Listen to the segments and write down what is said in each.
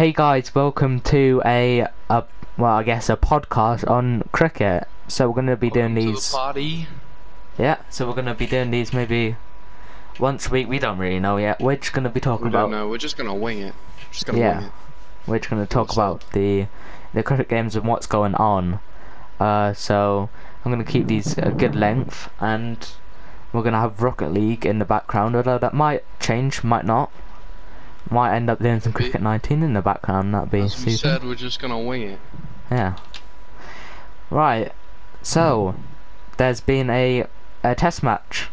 Hey guys, welcome to a, a well, I guess a podcast on cricket. So we're gonna be doing Welcome to the these. party. Yeah, so we're gonna be doing these maybe once a week. We don't really know yet. We're just gonna be talking We about. don't know. We're just gonna wing it. Just gonna Yeah. wing it. We're just gonna talk So- about the the cricket games and what's going on. Uh, so I'm gonna keep these a good length, and we're gonna have Rocket League in the background. Although that might change, might not. Might end up doing some Cricket 19 in the background. That'd be As we super. said, we're just gonna wing it. Yeah. Right. So, there's been a a test match.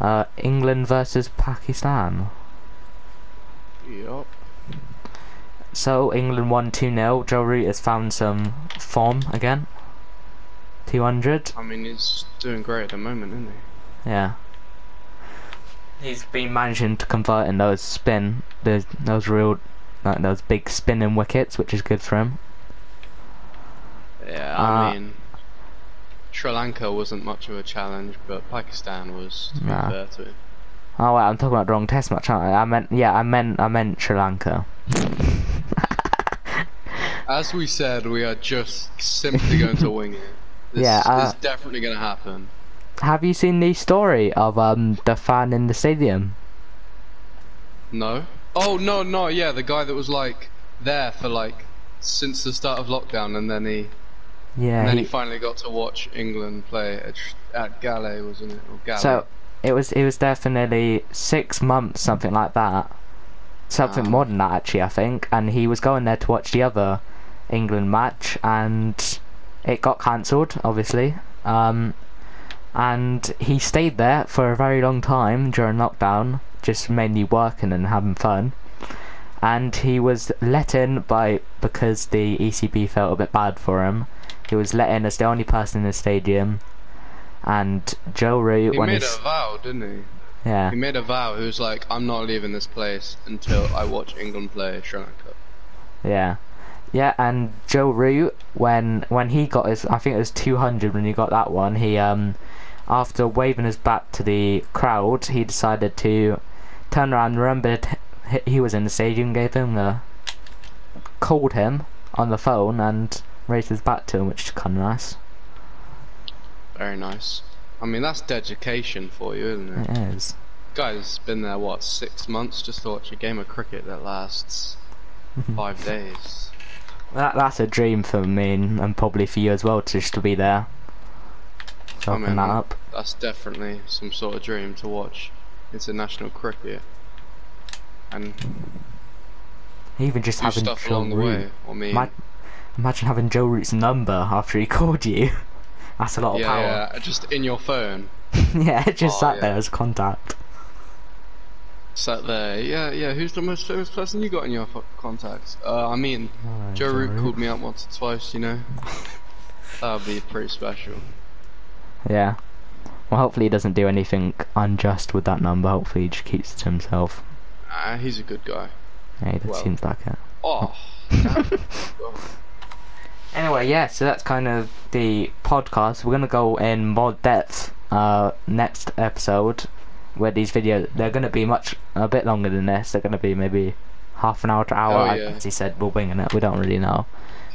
Uh, England versus Pakistan. Yup. So England won 2-0. Joe Root has found some form again. 200. I mean, he's doing great at the moment, isn't he? Yeah. He's been managing to convert in those spin, those those real, like those big spinning wickets, which is good for him. Yeah. Uh, I mean, Sri Lanka wasn't much of a challenge, but Pakistan was. To be Nah. fair to him. Oh wait, I'm talking about the wrong test match, aren't I? I meant, yeah, I meant, I meant Sri Lanka. As we said, we are just simply going to wing it. This Yeah, uh, is definitely gonna happen. Have you seen the story of um the fan in the stadium? No. Oh no, no, yeah, the guy that was like there for like since the start of lockdown, and then he Yeah. And then he- he finally got to watch England play at, at Galle, wasn't it? Or Galle. so it was it was there for nearly six months, something like that. Something Wow. more than that, actually, I think. And he was going there to watch the other England match, and it got cancelled, obviously. Um, and he stayed there for a very long time during lockdown, just mainly working and having fun. And he was let in by because the ECB felt a bit bad for him. He was let in as the only person in the stadium. And Joe Root, he when made a vow, didn't he? yeah, He made a vow. He was like, "I'm not leaving this place until I watch England play Sri Lanka." Yeah, yeah, and Joe Root when when he got his, I think it was 200 when he got that one. He um, after waving his bat to the crowd, he decided to turn around, remembered he was in the stadium, gave him the, called him on the phone and raised his bat to him, which is kind of nice. Very nice. I mean, that's dedication for you, isn't it? It is. Guy's been there what six months just to watch a game of cricket that lasts five days. That that's a dream for me and, and probably for you as well, to, just to be there. So I mean, that up. That's definitely some sort of dream to watch international cricket. And Even just having stuff Joe along the Root. way. I mean, Ma- Imagine having Joe Root's number after he called you. That's a lot of yeah, power. yeah, just in your phone. Yeah, just Oh, sat yeah. there as contact. Sat there, yeah, yeah. Who's the most famous person you got in your contacts? Uh, I mean, Oh, Joe Root called me up once or twice, you know. that would be pretty special. Yeah. Well, hopefully he doesn't do anything unjust with that number. Hopefully he just keeps it to himself. Ah, he's a good guy. Yeah, that Well. seems like it. Oh, Anyway, yeah, so that's kind of the podcast. We're gonna go in more depth uh, next episode, where these videos they're gonna be much a bit longer than this. They're gonna be maybe half an hour to hour. Oh, yeah. As he said, we're winging it. We don't really know.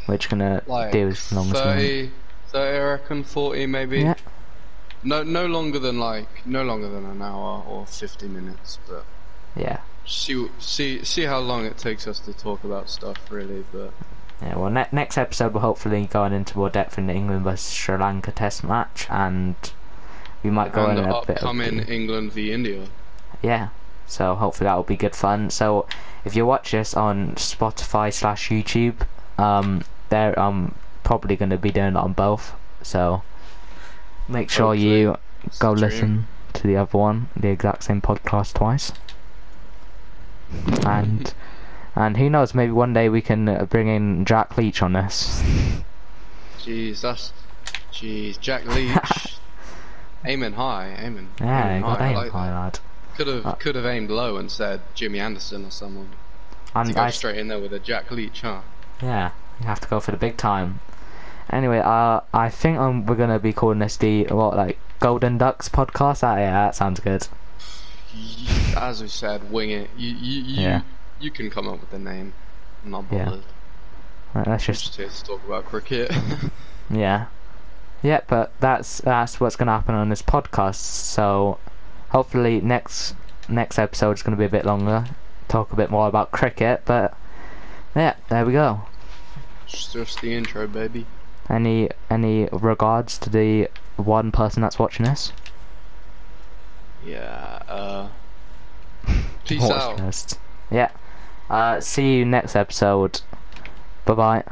We're just gonna like do as long as we 30, 30, I reckon, 40 maybe. Yeah. No, no longer than like, no longer than an hour or 50 minutes, but Yeah. see, see, see how long it takes us to talk about stuff, really. But Yeah, well, ne- next episode we're hopefully going into more depth in the England versus Sri Lanka Test match, and we might go and in a bit. Upcoming England v India. yeah, so hopefully that will be good fun. So if you watch this on Spotify slash YouTube, um, there I'm probably going to be doing it on both. So make sure you go Stream. listen to the other one, the exact same podcast twice, and. And who knows, maybe one day we can uh, bring in Jack Leach on this. Jeez, that's, jeez, Jack Leach, aiming high, aiming. Yeah, aiming got high, aim like high, lad. Could have, Uh, could have aimed low and said Jimmy Anderson or someone. To And go I, straight in there with a Jack Leach, huh? yeah, you have to go for the big time. Anyway, uh, I think um, we're gonna be calling this the what like Golden Ducks podcast. Ah, yeah, that sounds good. As we said, wing it. You, you, you, Yeah. you can come up with the name. I'm not Yeah. bothered. Right, let's just just to talk about cricket. Yeah. Yeah, but that's that's what's gonna happen on this podcast. So hopefully next next episode is gonna be a bit longer. Talk a bit more about cricket, but yeah, there we go. just, just the intro, baby. Any any regards to the one person that's watching this? Yeah. Uh. Peace out. Yeah. Uh see you next episode. Bye bye.